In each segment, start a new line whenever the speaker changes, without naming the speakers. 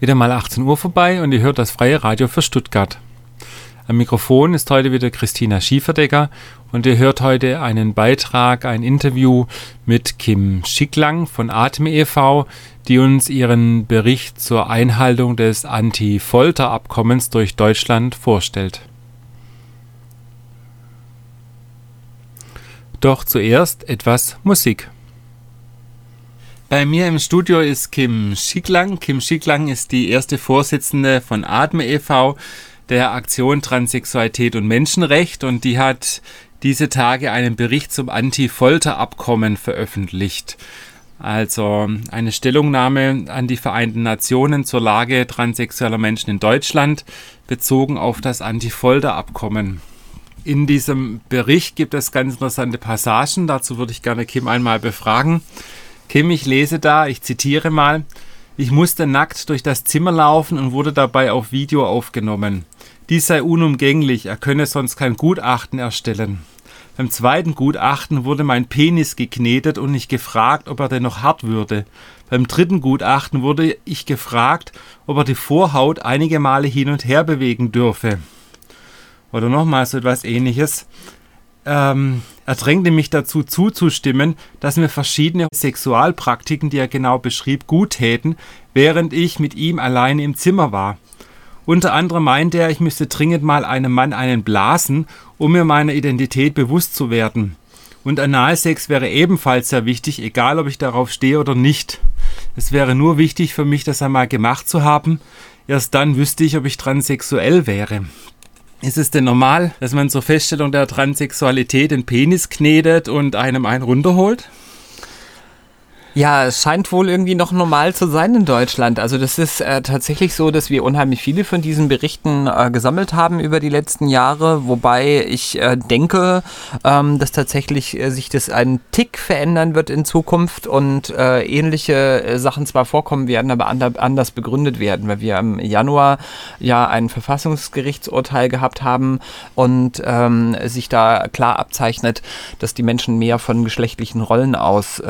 Wieder mal 18 Uhr vorbei und ihr hört das freie Radio für Stuttgart. Am Mikrofon ist heute wieder Christina Schieferdecker und ihr hört heute einen Beitrag, ein Interview mit Kim Schicklang von Atme e.V., die uns ihren Bericht zur Einhaltung des Anti-Folter-Abkommens durch Deutschland vorstellt. Doch zuerst etwas Musik. Bei mir im Studio ist Kim Schicklang. Kim Schicklang ist die erste Vorsitzende von Atme e.V., der Aktion Transsexualität und Menschenrecht und die hat diese Tage einen Bericht zum Anti-Folter-Abkommen veröffentlicht. Also eine Stellungnahme an die Vereinten Nationen zur Lage transsexueller Menschen in Deutschland bezogen auf das Anti-Folter-Abkommen. In diesem Bericht gibt es ganz interessante Passagen, dazu würde ich gerne Kim einmal befragen. Kim, ich lese da, ich zitiere mal, ich musste nackt durch das Zimmer laufen und wurde dabei auf Video aufgenommen. Dies sei unumgänglich, er könne sonst kein Gutachten erstellen. Beim zweiten Gutachten wurde mein Penis geknetet und ich gefragt, ob er denn noch hart würde. Beim dritten Gutachten wurde ich gefragt, ob er die Vorhaut einige Male hin und her bewegen dürfe. Oder nochmal so etwas ähnliches ähm, er drängte mich dazu zuzustimmen, dass mir verschiedene Sexualpraktiken, die er genau beschrieb, gut täten, während ich mit ihm alleine im Zimmer war. Unter anderem meinte er, ich müsste dringend mal einem Mann einen blasen, um mir meiner Identität bewusst zu werden. Und Analsex wäre ebenfalls sehr wichtig, egal ob ich darauf stehe oder nicht. Es wäre nur wichtig für mich, das einmal gemacht zu haben. Erst dann wüsste ich, ob ich transsexuell wäre. Ist es denn normal, dass man zur Feststellung der Transsexualität den Penis knetet und einem einen runterholt?
Ja, es scheint wohl irgendwie noch normal zu sein in Deutschland. Also das ist äh, tatsächlich so, dass wir unheimlich viele von diesen Berichten äh, gesammelt haben über die letzten Jahre, wobei ich äh, denke, ähm, dass tatsächlich äh, sich das einen Tick verändern wird in Zukunft und äh, ähnliche äh, Sachen zwar vorkommen werden, aber anders begründet werden, weil wir im Januar ja ein Verfassungsgerichtsurteil gehabt haben und ähm, sich da klar abzeichnet, dass die Menschen mehr von geschlechtlichen Rollen aus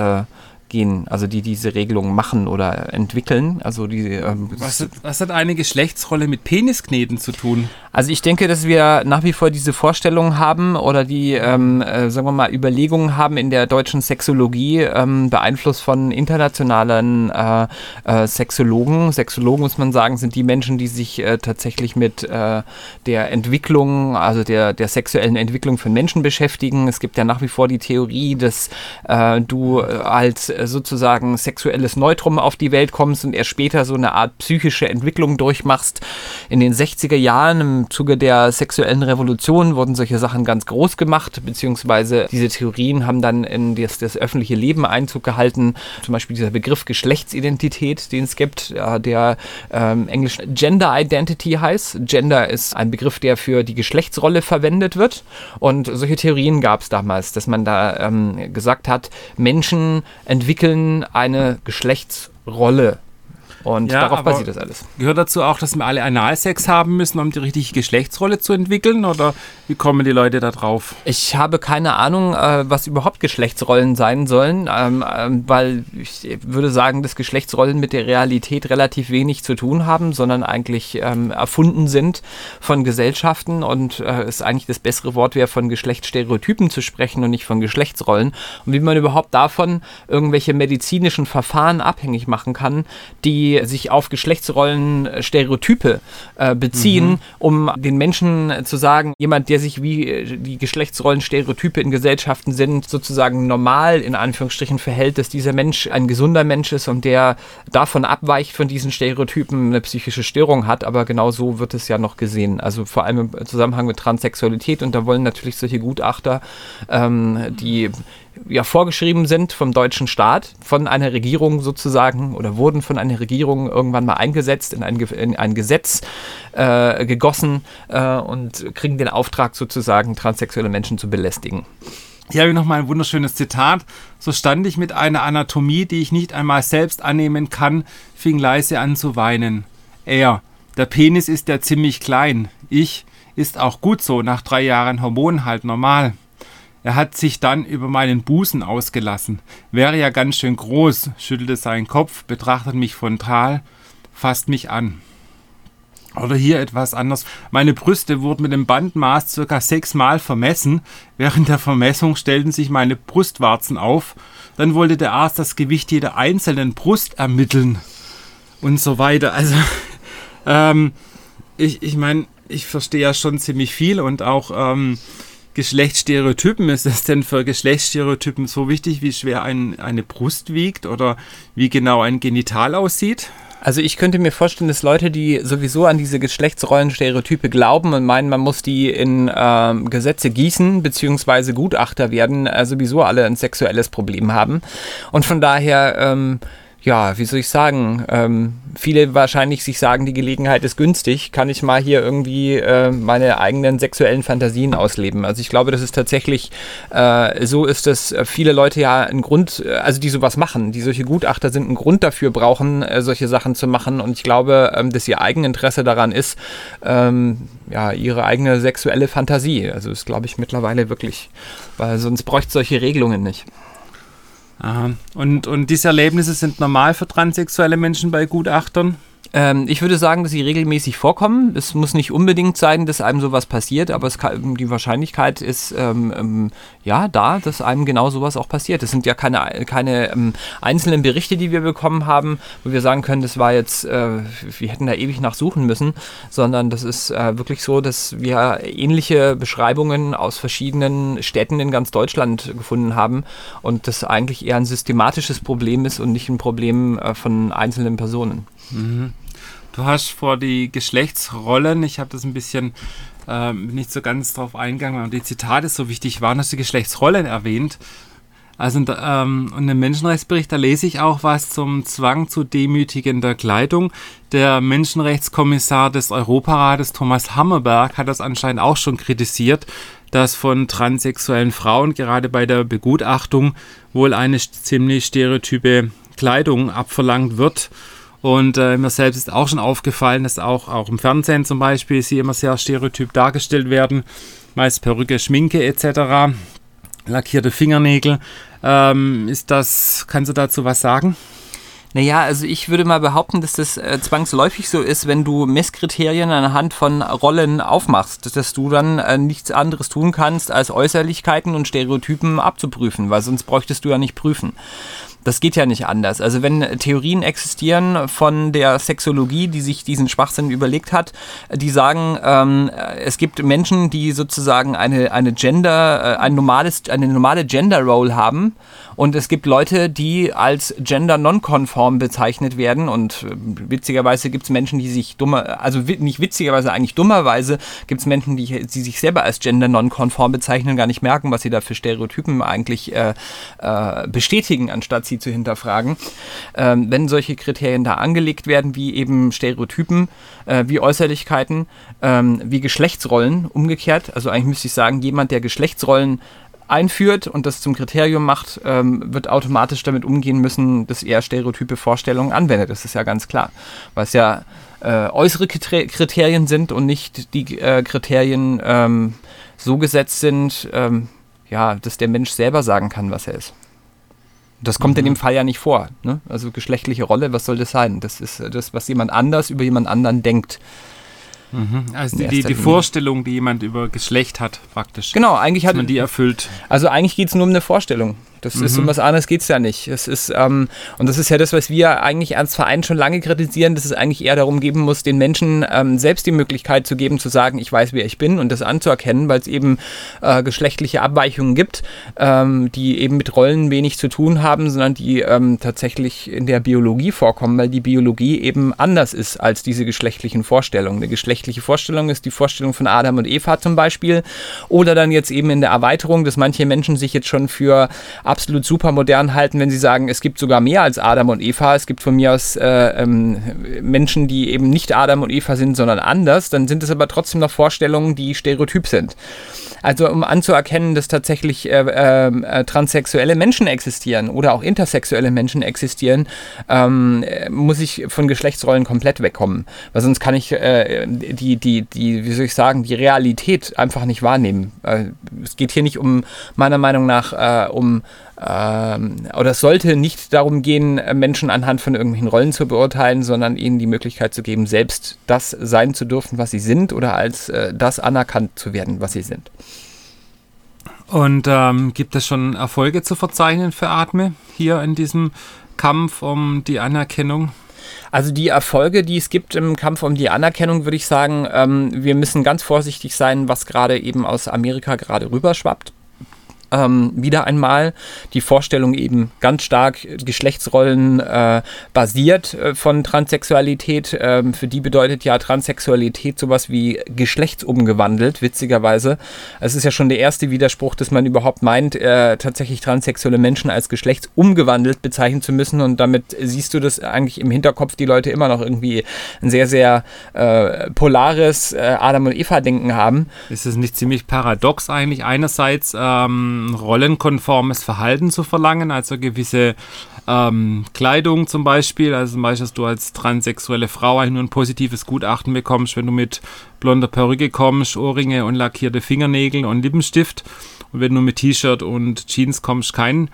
gehen, also die diese Regelung machen oder entwickeln. Also die,
ähm, was, was, hat eine Geschlechtsrolle mit Peniskneten zu tun?
Also ich denke, dass wir nach wie vor diese Vorstellung haben oder die, ähm, äh, sagen wir mal, Überlegungen haben in der deutschen Sexologie, ähm, beeinflusst von internationalen äh, äh, Sexologen. Sexologen, muss man sagen, sind die Menschen, die sich äh, tatsächlich mit äh, der Entwicklung, also der, der sexuellen Entwicklung von Menschen beschäftigen. Es gibt ja nach wie vor die Theorie, dass äh, du als sozusagen sexuelles Neutrum auf die Welt kommst und erst später so eine Art psychische Entwicklung durchmachst. In den 60er Jahren im Zuge der sexuellen Revolution wurden solche Sachen ganz groß gemacht, beziehungsweise diese Theorien haben dann in das, das öffentliche Leben Einzug gehalten. Zum Beispiel dieser Begriff Geschlechtsidentität, den es gibt, der ähm, englisch Gender Identity heißt. Gender ist ein Begriff, der für die Geschlechtsrolle verwendet wird. Und solche Theorien gab es damals, dass man da ähm, gesagt hat, Menschen entwickeln entwickeln eine Geschlechtsrolle und ja, darauf basiert das alles.
Gehört dazu auch, dass wir alle Analsex haben müssen, um die richtige Geschlechtsrolle zu entwickeln? Oder wie kommen die Leute da drauf?
Ich habe keine Ahnung, äh, was überhaupt Geschlechtsrollen sein sollen, ähm, ähm, weil ich würde sagen, dass Geschlechtsrollen mit der Realität relativ wenig zu tun haben, sondern eigentlich ähm, erfunden sind von Gesellschaften und äh, es eigentlich das bessere Wort wäre, von Geschlechtsstereotypen zu sprechen und nicht von Geschlechtsrollen. Und wie man überhaupt davon irgendwelche medizinischen Verfahren abhängig machen kann, die sich auf Geschlechtsrollen äh, Stereotype äh, beziehen, mhm. um den Menschen zu sagen, jemand, der sich wie äh, die Geschlechtsrollen Stereotype in Gesellschaften sind, sozusagen normal in Anführungsstrichen verhält, dass dieser Mensch ein gesunder Mensch ist und der davon abweicht von diesen Stereotypen eine psychische Störung hat, aber genau so wird es ja noch gesehen. Also vor allem im Zusammenhang mit Transsexualität und da wollen natürlich solche Gutachter, ähm, die ja vorgeschrieben sind vom deutschen Staat, von einer Regierung sozusagen oder wurden von einer Regierung irgendwann mal eingesetzt, in ein, in ein Gesetz äh, gegossen äh, und kriegen den Auftrag sozusagen, transsexuelle Menschen zu belästigen.
Hier habe ich nochmal ein wunderschönes Zitat. So stand ich mit einer Anatomie, die ich nicht einmal selbst annehmen kann, fing leise an zu weinen. Er, der Penis ist ja ziemlich klein. Ich, ist auch gut so, nach drei Jahren Hormonen halt normal. Er hat sich dann über meinen Busen ausgelassen. Wäre ja ganz schön groß, schüttelte seinen Kopf, betrachtete mich frontal. fasst mich an. Oder hier etwas anders. Meine Brüste wurden mit dem Bandmaß circa sechsmal vermessen. Während der Vermessung stellten sich meine Brustwarzen auf. Dann wollte der Arzt das Gewicht jeder einzelnen Brust ermitteln. Und so weiter. Also, ähm, ich, ich meine, ich verstehe ja schon ziemlich viel und auch ähm, Geschlechtsstereotypen. Ist es denn für Geschlechtsstereotypen so wichtig, wie schwer ein, eine Brust wiegt oder wie genau ein Genital aussieht?
Also ich könnte mir vorstellen, dass Leute, die sowieso an diese Geschlechtsrollenstereotype glauben und meinen, man muss die in ähm, Gesetze gießen, beziehungsweise Gutachter werden, äh, sowieso alle ein sexuelles Problem haben. Und von daher ähm, ja, wie soll ich sagen, ähm, viele wahrscheinlich sich sagen, die Gelegenheit ist günstig, kann ich mal hier irgendwie äh, meine eigenen sexuellen Fantasien ausleben. Also ich glaube, das ist tatsächlich, äh, so ist dass viele Leute ja einen Grund, äh, also die sowas machen, die solche Gutachter sind, einen Grund dafür brauchen, äh, solche Sachen zu machen. Und ich glaube, ähm, dass ihr Eigeninteresse daran ist, ähm, ja, ihre eigene sexuelle Fantasie. Also das glaube ich mittlerweile wirklich, weil sonst bräuchte solche Regelungen nicht.
Aha. Und, und diese Erlebnisse sind normal für transsexuelle Menschen bei Gutachtern?
Ähm, ich würde sagen, dass sie regelmäßig vorkommen. Es muss nicht unbedingt sein, dass einem sowas passiert, aber kann, die Wahrscheinlichkeit ist ähm, ähm, ja da, dass einem genau sowas auch passiert. Es sind ja keine, keine ähm, einzelnen Berichte, die wir bekommen haben, wo wir sagen können, das war jetzt, äh, wir hätten da ewig nachsuchen müssen, sondern das ist äh, wirklich so, dass wir ähnliche Beschreibungen aus verschiedenen Städten in ganz Deutschland gefunden haben und das eigentlich eher ein systematisches Problem ist und nicht ein Problem äh, von einzelnen Personen. Mhm.
Du hast vor die Geschlechtsrollen, ich habe das ein bisschen äh, nicht so ganz drauf eingegangen, weil die Zitate so wichtig waren, hast du Geschlechtsrollen erwähnt. Also ähm, und im Menschenrechtsbericht, da lese ich auch was zum Zwang zu demütigender Kleidung. Der Menschenrechtskommissar des Europarates, Thomas Hammerberg, hat das anscheinend auch schon kritisiert, dass von transsexuellen Frauen gerade bei der Begutachtung wohl eine ziemlich stereotype Kleidung abverlangt wird. Und äh, mir selbst ist auch schon aufgefallen, dass auch, auch im Fernsehen zum Beispiel sie immer sehr stereotyp dargestellt werden. Meist Perücke, Schminke etc. Lackierte Fingernägel. Ähm, ist das, kannst du dazu was sagen?
Naja, also ich würde mal behaupten, dass das äh, zwangsläufig so ist, wenn du Messkriterien anhand von Rollen aufmachst, dass du dann äh, nichts anderes tun kannst, als Äußerlichkeiten und Stereotypen abzuprüfen, weil sonst bräuchtest du ja nicht prüfen. Das geht ja nicht anders. Also wenn Theorien existieren von der Sexologie, die sich diesen Schwachsinn überlegt hat, die sagen, ähm, es gibt Menschen, die sozusagen eine, eine Gender, äh, ein normales, eine normale Gender Role haben und es gibt Leute, die als gender nonkonform bezeichnet werden. Und äh, witzigerweise gibt es Menschen, die sich dummer, also nicht witzigerweise, eigentlich dummerweise gibt es Menschen, die, die sich selber als gender nonkonform bezeichnen, gar nicht merken, was sie da für Stereotypen eigentlich äh, äh, bestätigen, anstatt sie zu hinterfragen. Ähm, wenn solche Kriterien da angelegt werden, wie eben Stereotypen, äh, wie Äußerlichkeiten, ähm, wie Geschlechtsrollen, umgekehrt, also eigentlich müsste ich sagen, jemand, der Geschlechtsrollen einführt und das zum Kriterium macht, ähm, wird automatisch damit umgehen müssen, dass er stereotype Vorstellungen anwendet. Das ist ja ganz klar. Weil es ja äh, äußere Kriterien sind und nicht die äh, Kriterien ähm, so gesetzt sind, ähm, ja, dass der Mensch selber sagen kann, was er ist. Das kommt mhm. in dem Fall ja nicht vor. Ne? Also geschlechtliche Rolle, was soll das sein? Das ist das, was jemand anders über jemand anderen denkt.
Mhm. Also die, die, die, Vorstellung, die jemand über Geschlecht hat, praktisch.
Genau, eigentlich hat
man die erfüllt.
Also eigentlich geht es nur um eine Vorstellung. Das mhm. ist um was anderes geht es ja nicht. Es ist, ähm, und das ist ja das, was wir eigentlich als Verein schon lange kritisieren, dass es eigentlich eher darum geben muss, den Menschen ähm, selbst die Möglichkeit zu geben, zu sagen, ich weiß, wer ich bin und das anzuerkennen, weil es eben äh, geschlechtliche Abweichungen gibt, ähm, die eben mit Rollen wenig zu tun haben, sondern die ähm, tatsächlich in der Biologie vorkommen, weil die Biologie eben anders ist als diese geschlechtlichen Vorstellungen. Eine geschlechtliche Vorstellung ist die Vorstellung von Adam und Eva zum Beispiel oder dann jetzt eben in der Erweiterung, dass manche Menschen sich jetzt schon für absolut super modern halten, wenn sie sagen, es gibt sogar mehr als Adam und Eva. Es gibt von mir aus äh, ähm, Menschen, die eben nicht Adam und Eva sind, sondern anders. Dann sind es aber trotzdem noch Vorstellungen, die stereotyp sind. Also um anzuerkennen, dass tatsächlich äh, ähm, äh, transsexuelle Menschen existieren oder auch intersexuelle Menschen existieren, ähm, muss ich von Geschlechtsrollen komplett wegkommen. Weil sonst kann ich äh, die, die, die, wie soll ich sagen, die Realität einfach nicht wahrnehmen. Äh, es geht hier nicht um, meiner Meinung nach, äh, um ähm, oder es sollte nicht darum gehen, Menschen anhand von irgendwelchen Rollen zu beurteilen, sondern ihnen die Möglichkeit zu geben, selbst das sein zu dürfen, was sie sind oder als äh, das anerkannt zu werden, was sie sind.
Und ähm, gibt es schon Erfolge zu verzeichnen für Atme hier in diesem Kampf um die Anerkennung?
Also die Erfolge, die es gibt im Kampf um die Anerkennung, würde ich sagen, ähm, wir müssen ganz vorsichtig sein, was gerade eben aus Amerika gerade rüberschwappt ähm, wieder einmal die Vorstellung eben ganz stark Geschlechtsrollen äh, basiert äh, von Transsexualität. Ähm, für die bedeutet ja Transsexualität sowas wie geschlechtsumgewandelt, witzigerweise. Es ist ja schon der erste Widerspruch, dass man überhaupt meint, äh, tatsächlich transsexuelle Menschen als geschlechtsumgewandelt bezeichnen zu müssen. Und damit siehst du das eigentlich im Hinterkopf die Leute immer noch irgendwie ein sehr, sehr äh, polares äh, Adam und Eva-Denken haben.
Ist es nicht ziemlich paradox eigentlich? Einerseits ähm rollenkonformes Verhalten zu verlangen, also gewisse ähm, Kleidung zum Beispiel, also zum Beispiel, dass du als transsexuelle Frau eigentlich nur ein positives Gutachten bekommst, wenn du mit blonder Perücke kommst, Ohrringe und lackierte Fingernägel und Lippenstift und wenn du mit T-Shirt und Jeans kommst, kein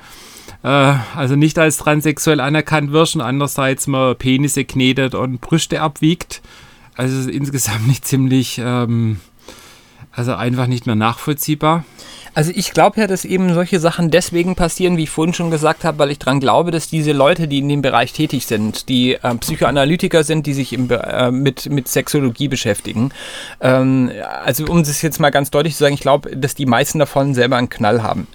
äh, also nicht als transsexuell anerkannt wirst und andererseits man Penisse knetet und Brüste abwiegt. Also insgesamt nicht ziemlich, ähm, also einfach nicht mehr nachvollziehbar.
Also ich glaube ja, dass eben solche Sachen deswegen passieren, wie ich vorhin schon gesagt habe, weil ich daran glaube, dass diese Leute, die in dem Bereich tätig sind, die äh, Psychoanalytiker sind, die sich im, äh, mit, mit Sexologie beschäftigen, ähm, also um das jetzt mal ganz deutlich zu sagen, ich glaube, dass die meisten davon selber einen Knall haben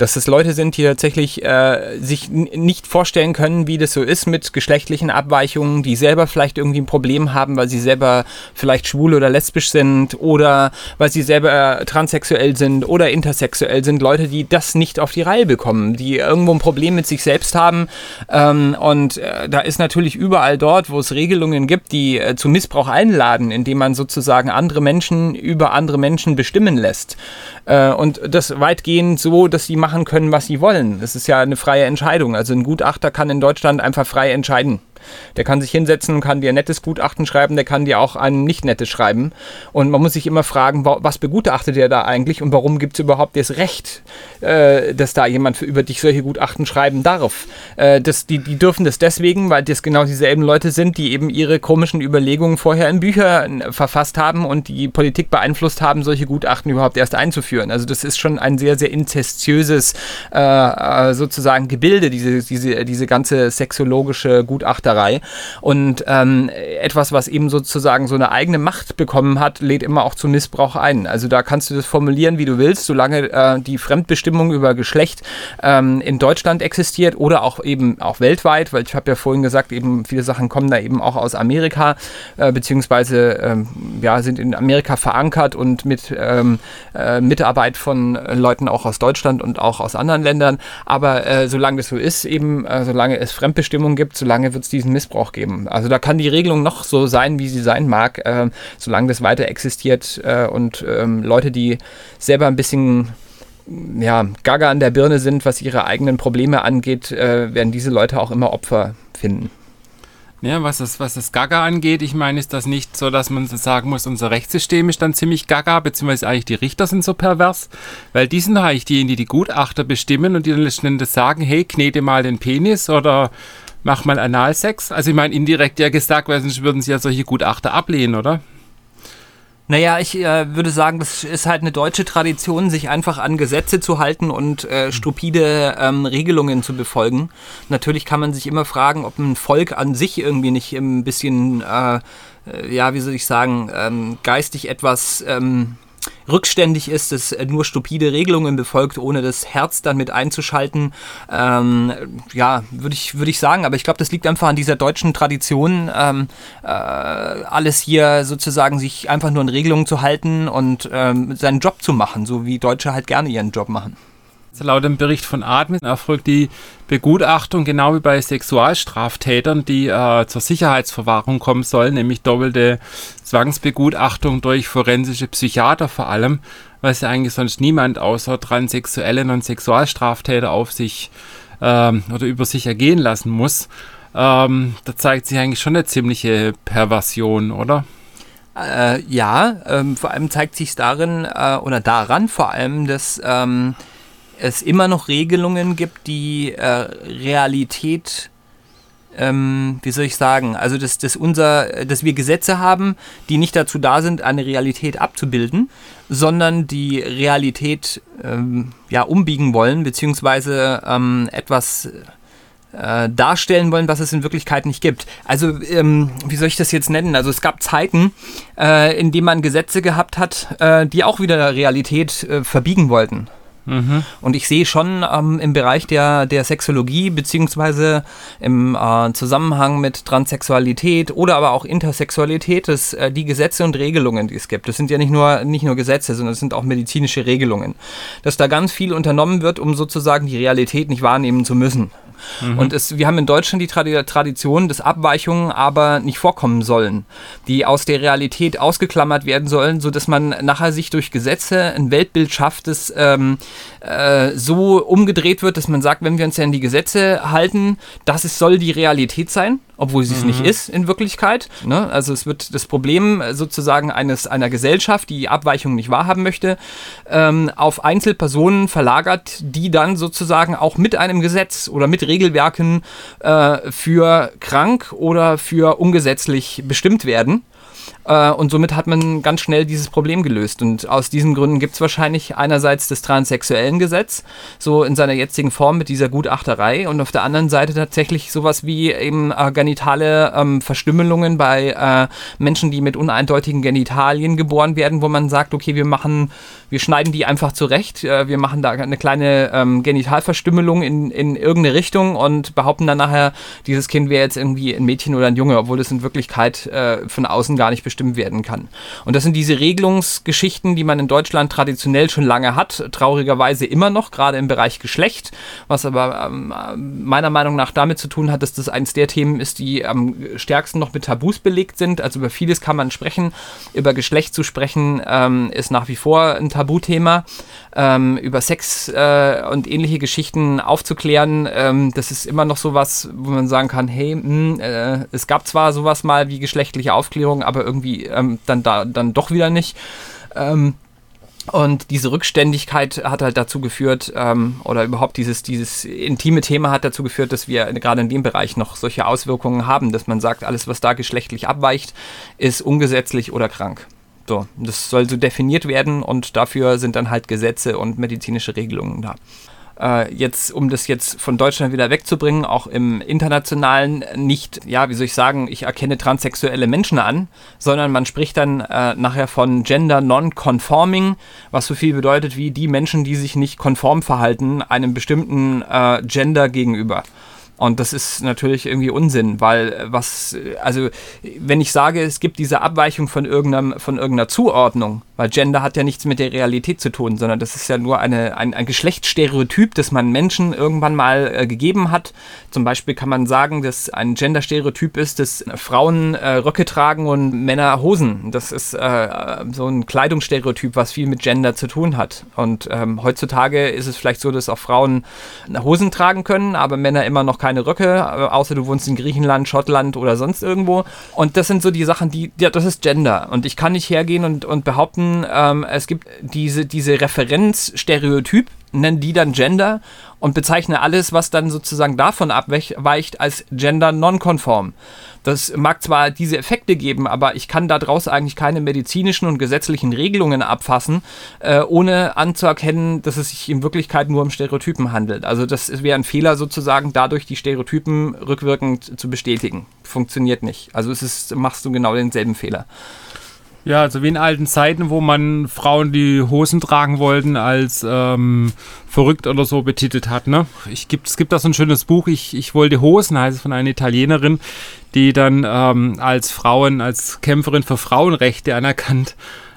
dass es Leute sind, die tatsächlich äh, sich nicht vorstellen können, wie das so ist mit geschlechtlichen Abweichungen, die selber vielleicht irgendwie ein Problem haben, weil sie selber vielleicht schwul oder lesbisch sind oder weil sie selber transsexuell sind oder intersexuell sind. Leute, die das nicht auf die Reihe bekommen, die irgendwo ein Problem mit sich selbst haben. Ähm, und äh, da ist natürlich überall dort, wo es Regelungen gibt, die äh, zu Missbrauch einladen, indem man sozusagen andere Menschen über andere Menschen bestimmen lässt. Äh, und das weitgehend so, dass sie machen können, was sie wollen. Das ist ja eine freie Entscheidung. Also ein Gutachter kann in Deutschland einfach frei entscheiden. Der kann sich hinsetzen und kann dir ein nettes Gutachten schreiben, der kann dir auch ein nicht nettes schreiben. Und man muss sich immer fragen, was begutachtet der da eigentlich und warum gibt es überhaupt das Recht, äh, dass da jemand für, über dich solche Gutachten schreiben darf. Äh, das, die, die dürfen das deswegen, weil das genau dieselben Leute sind, die eben ihre komischen Überlegungen vorher in Büchern äh, verfasst haben und die Politik beeinflusst haben, solche Gutachten überhaupt erst einzuführen. Also das ist schon ein sehr, sehr inzestiöses sozusagen Gebilde, diese, diese, diese ganze sexologische Gutachter Hipsterei. Und ähm, etwas, was eben sozusagen so eine eigene Macht bekommen hat, lädt immer auch zu Missbrauch ein. Also da kannst du das formulieren, wie du willst, solange äh, die Fremdbestimmung über Geschlecht ähm, in Deutschland existiert oder auch eben auch weltweit, weil ich habe ja vorhin gesagt, eben viele Sachen kommen da eben auch aus Amerika, äh, beziehungsweise ähm, ja, sind in Amerika verankert und mit ähm, äh, Mitarbeit von Leuten auch aus Deutschland und auch aus anderen Ländern. Aber äh, solange das so ist, eben, äh, solange es Fremdbestimmung gibt, solange wird es die diesen Missbrauch geben. Also da kann die Regelung noch so sein, wie sie sein mag, äh, solange das weiter existiert äh, und ähm, Leute, die selber ein bisschen ja, gaga an der Birne sind, was ihre eigenen Probleme angeht, äh, werden diese Leute auch immer Opfer finden.
Ja, was das, was das Gaga angeht, ich meine, ist das nicht so, dass man sagen muss, unser Rechtssystem ist dann ziemlich Gaga, beziehungsweise eigentlich die Richter sind so pervers, weil die sind eigentlich diejenigen, die die Gutachter bestimmen und die dann letzten Endes sagen, hey, knete mal den Penis oder mach mal Analsex. Also ich meine, indirekt ja gesagt, weil sonst würden sie ja solche Gutachter ablehnen, oder?
Naja, ich äh, würde sagen, das ist halt eine deutsche Tradition, sich einfach an Gesetze zu halten und äh, stupide ähm, Regelungen zu befolgen. Natürlich kann man sich immer fragen, ob ein Volk an sich irgendwie nicht ein bisschen, äh, äh ja, wie soll ich sagen, ähm, geistig etwas ähm, rückständig ist, das nur stupide Regelungen befolgt, ohne das Herz dann mit einzuschalten. Ähm, ja, würde ich, würde ich sagen. Aber ich glaube, das liegt einfach an dieser deutschen Tradition, ähm, äh, alles hier sozusagen sich einfach nur an Regelungen zu halten und ähm, seinen Job zu machen, so wie Deutsche halt gerne ihren Job machen.
Laut dem Bericht von Admin erfolgt die Begutachtung genau wie bei Sexualstraftätern, die äh, zur Sicherheitsverwahrung kommen sollen, nämlich doppelte Zwangsbegutachtung durch forensische Psychiater vor allem, was ja eigentlich sonst niemand außer Transsexuellen und Sexualstraftäter auf sich ähm, oder über sich ergehen lassen muss. Ähm, da zeigt sich eigentlich schon eine ziemliche Perversion, oder?
Äh, ja, ähm, vor allem zeigt sich darin äh, oder daran vor allem, dass ähm, es immer noch Regelungen gibt, die äh, Realität ähm, wie soll ich sagen, also dass, dass, unser, dass wir Gesetze haben, die nicht dazu da sind, eine Realität abzubilden, sondern die Realität ähm, ja, umbiegen wollen, beziehungsweise ähm, etwas äh, darstellen wollen, was es in Wirklichkeit nicht gibt. Also, ähm, wie soll ich das jetzt nennen? Also es gab Zeiten, äh, in denen man Gesetze gehabt hat, äh, die auch wieder Realität äh, verbiegen wollten. Mhm. Und ich sehe schon ähm, im Bereich der, der Sexologie, beziehungsweise im äh, Zusammenhang mit Transsexualität oder aber auch Intersexualität, dass äh, die Gesetze und Regelungen, die es gibt, das sind ja nicht nur, nicht nur Gesetze, sondern es sind auch medizinische Regelungen, dass da ganz viel unternommen wird, um sozusagen die Realität nicht wahrnehmen zu müssen. Mhm. Und es, wir haben in Deutschland die Tradition, dass Abweichungen aber nicht vorkommen sollen, die aus der Realität ausgeklammert werden sollen, sodass man nachher sich durch Gesetze ein Weltbild schafft, das ähm, äh, so umgedreht wird, dass man sagt, wenn wir uns ja an die Gesetze halten, das ist, soll die Realität sein obwohl sie es mhm. nicht ist in Wirklichkeit. Ne? Also es wird das Problem sozusagen eines einer Gesellschaft, die Abweichungen nicht wahrhaben möchte, ähm, auf Einzelpersonen verlagert, die dann sozusagen auch mit einem Gesetz oder mit Regelwerken äh, für krank oder für ungesetzlich bestimmt werden. Äh, und somit hat man ganz schnell dieses Problem gelöst. Und aus diesen Gründen gibt es wahrscheinlich einerseits das transsexuellen Gesetz, so in seiner jetzigen Form mit dieser Gutachterei, und auf der anderen Seite tatsächlich sowas wie eben äh, genitale ähm, Verstümmelungen bei äh, Menschen, die mit uneindeutigen Genitalien geboren werden, wo man sagt, okay, wir machen, wir schneiden die einfach zurecht, äh, wir machen da eine kleine ähm, Genitalverstümmelung in, in irgendeine Richtung und behaupten dann nachher, dieses Kind wäre jetzt irgendwie ein Mädchen oder ein Junge, obwohl es in Wirklichkeit äh, von außen gar nicht bestimmt werden kann. Und das sind diese Regelungsgeschichten, die man in Deutschland traditionell schon lange hat, traurigerweise immer noch, gerade im Bereich Geschlecht, was aber ähm, meiner Meinung nach damit zu tun hat, dass das eines der Themen ist, die am stärksten noch mit Tabus belegt sind. Also über vieles kann man sprechen. Über Geschlecht zu sprechen ähm, ist nach wie vor ein Tabuthema. Ähm, über Sex äh, und ähnliche Geschichten aufzuklären, ähm, das ist immer noch so was, wo man sagen kann, hey, mh, hm, äh, es gab zwar sowas mal wie geschlechtliche Aufklärung, aber irgendwie irgendwie ähm, dann da dann doch wieder nicht. Ähm, und diese Rückständigkeit hat halt dazu geführt, ähm, oder überhaupt dieses, dieses intime Thema hat dazu geführt, dass wir gerade in dem Bereich noch solche Auswirkungen haben, dass man sagt, alles, was da geschlechtlich abweicht, ist ungesetzlich oder krank. So, das soll so definiert werden und dafür sind dann halt Gesetze und medizinische Regelungen da jetzt, um das jetzt von Deutschland wieder wegzubringen, auch im internationalen nicht, ja, wie soll ich sagen, ich erkenne transsexuelle Menschen an, sondern man spricht dann äh, nachher von Gender Non-Conforming, was so viel bedeutet wie die Menschen, die sich nicht konform verhalten einem bestimmten äh, Gender gegenüber. Und das ist natürlich irgendwie Unsinn, weil äh, was, also wenn ich sage, es gibt diese Abweichung von irgendeinem, von irgendeiner Zuordnung, weil Gender hat ja nichts mit der Realität zu tun, sondern das ist ja nur eine, ein, ein Geschlechtsstereotyp, das man Menschen irgendwann mal äh, gegeben hat. Zum Beispiel kann man sagen, dass ein Genderstereotyp ist, dass Frauen äh, Röcke tragen und Männer Hosen. Das ist äh, so ein Kleidungsstereotyp, was viel mit Gender zu tun hat. Und ähm, heutzutage ist es vielleicht so, dass auch Frauen Hosen tragen können, aber Männer immer noch keine keine Röcke, äh, außer du wohnst in Griechenland, Schottland oder sonst irgendwo. Und das sind so die Sachen, die, ja, das ist Gender. Und ich kann nicht hergehen und, und behaupten, ähm, es gibt diese, diese Referenzstereotyp, nennen die dann Gender und bezeichne alles, was dann sozusagen davon abweicht, als Gender nonkonform. Das mag zwar diese Effekte geben, aber ich kann daraus eigentlich keine medizinischen und gesetzlichen Regelungen abfassen, äh, ohne anzuerkennen, dass es sich in Wirklichkeit nur um Stereotypen handelt. Also das wäre ein Fehler sozusagen, dadurch die Stereotypen rückwirkend zu bestätigen. Funktioniert nicht. Also es ist, machst du genau denselben Fehler.
Ja, also wie in alten Zeiten, wo man Frauen, die Hosen tragen wollten, als ähm, verrückt oder so betitelt hat. Ne? Ich gibt, es gibt da so ein schönes Buch, ich, ich wollte Hosen, heißt es von einer Italienerin, die dann ähm, als Frauen, als Kämpferin für Frauenrechte anerkannt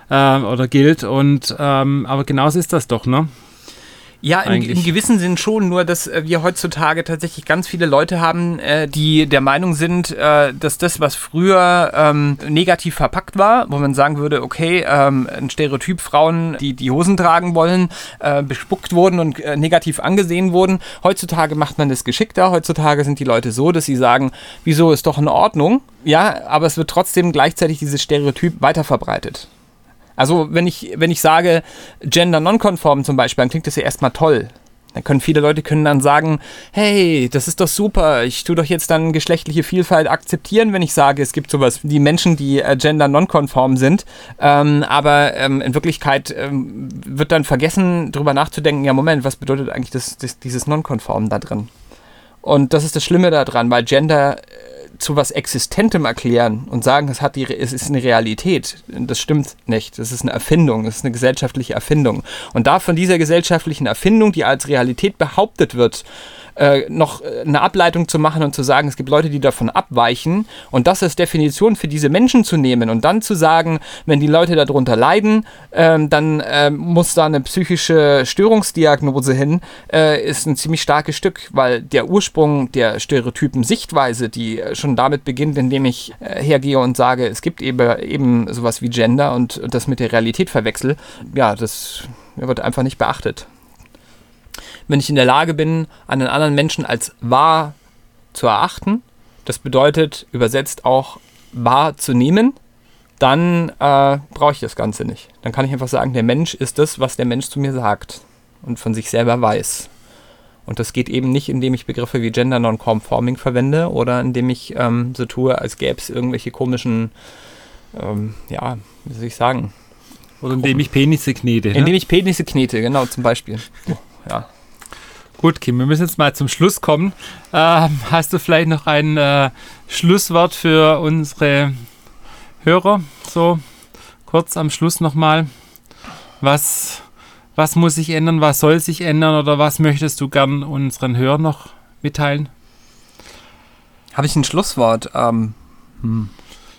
äh, oder gilt. Und ähm, aber genauso ist das doch, ne?
Ja, im, im, gewissen Sinn schon, nur dass äh, wir heutzutage tatsächlich ganz viele Leute haben, äh, die der Meinung sind, äh, dass das, was früher ähm, negativ verpackt war, wo man sagen würde, okay, ähm, ein Stereotyp Frauen, die die Hosen tragen wollen, äh, bespuckt wurden und äh, negativ angesehen wurden. Heutzutage macht man das geschickter. Heutzutage sind die Leute so, dass sie sagen, wieso ist doch in Ordnung. Ja, aber es wird trotzdem gleichzeitig dieses Stereotyp weiterverbreitet. Also wenn ich, wenn ich sage Gender nonkonform zum Beispiel, dann klingt das ja erstmal toll. Dann können viele Leute können dann sagen, hey, das ist doch super, ich tue doch jetzt dann geschlechtliche Vielfalt akzeptieren, wenn ich sage, es gibt sowas wie Menschen, die äh, gender nonkonform sind. Ähm, aber ähm, in Wirklichkeit ähm, wird dann vergessen, darüber nachzudenken, ja Moment, was bedeutet eigentlich das, das, dieses Nonkonform da drin? Und das ist das Schlimme daran, weil Gender äh, zu was Existentem erklären und sagen, es, hat die, es ist eine Realität. Das stimmt nicht. Das ist eine Erfindung. Das ist eine gesellschaftliche Erfindung. Und da von dieser gesellschaftlichen Erfindung, die als Realität behauptet wird, äh, noch äh, eine Ableitung zu machen und zu sagen, es gibt Leute, die davon abweichen und das als Definition für diese Menschen zu nehmen und dann zu sagen, wenn die Leute darunter leiden, ähm, dann äh, muss da eine psychische Störungsdiagnose hin, äh, ist ein ziemlich starkes Stück, weil der Ursprung der Stereotypen Sichtweise, die schon damit beginnt, indem ich äh, hergehe und sage, es gibt eben, eben sowas wie Gender und, und das mit der Realität verwechsel, ja, das wird einfach nicht beachtet wenn ich in der Lage bin, einen anderen Menschen als wahr zu erachten, das bedeutet übersetzt auch wahrzunehmen, dann äh, brauche ich das Ganze nicht. Dann kann ich einfach sagen, der Mensch ist das, was der Mensch zu mir sagt und von sich selber weiß. Und das geht eben nicht, indem ich Begriffe wie Gender Nonconforming verwende oder indem ich ähm, so tue, als gäbe es irgendwelche komischen, ähm, ja, wie soll ich sagen?
Oder indem ich Penisse knete.
Ne? Indem ich Penisse knete, genau, zum Beispiel. Oh, ja.
Gut, Kim, wir müssen jetzt mal zum Schluss kommen. Äh, hast du vielleicht noch ein äh, Schlusswort für unsere Hörer? So kurz am Schluss nochmal. Was, was muss sich ändern? Was soll sich ändern? Oder was möchtest du gern unseren Hörern noch mitteilen?
Habe ich ein Schlusswort? Ähm, hm.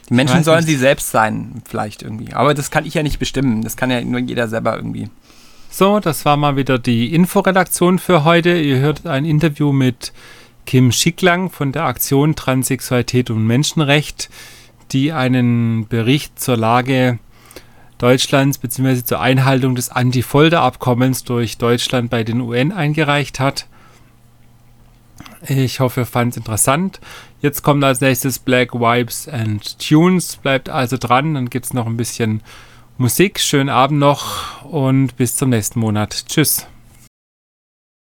Die Menschen sollen nicht. sie selbst sein, vielleicht irgendwie. Aber das kann ich ja nicht bestimmen. Das kann ja nur jeder selber irgendwie.
So, das war mal wieder die Inforedaktion für heute. Ihr hört ein Interview mit Kim Schicklang von der Aktion Transsexualität und Menschenrecht, die einen Bericht zur Lage Deutschlands bzw. zur Einhaltung des Anti-Folter-Abkommens durch Deutschland bei den UN eingereicht hat. Ich hoffe, ihr fand es interessant. Jetzt kommt als nächstes Black Vibes and Tunes. Bleibt also dran, dann gibt es noch ein bisschen Musik. Schönen Abend noch und bis zum nächsten Monat. Tschüss.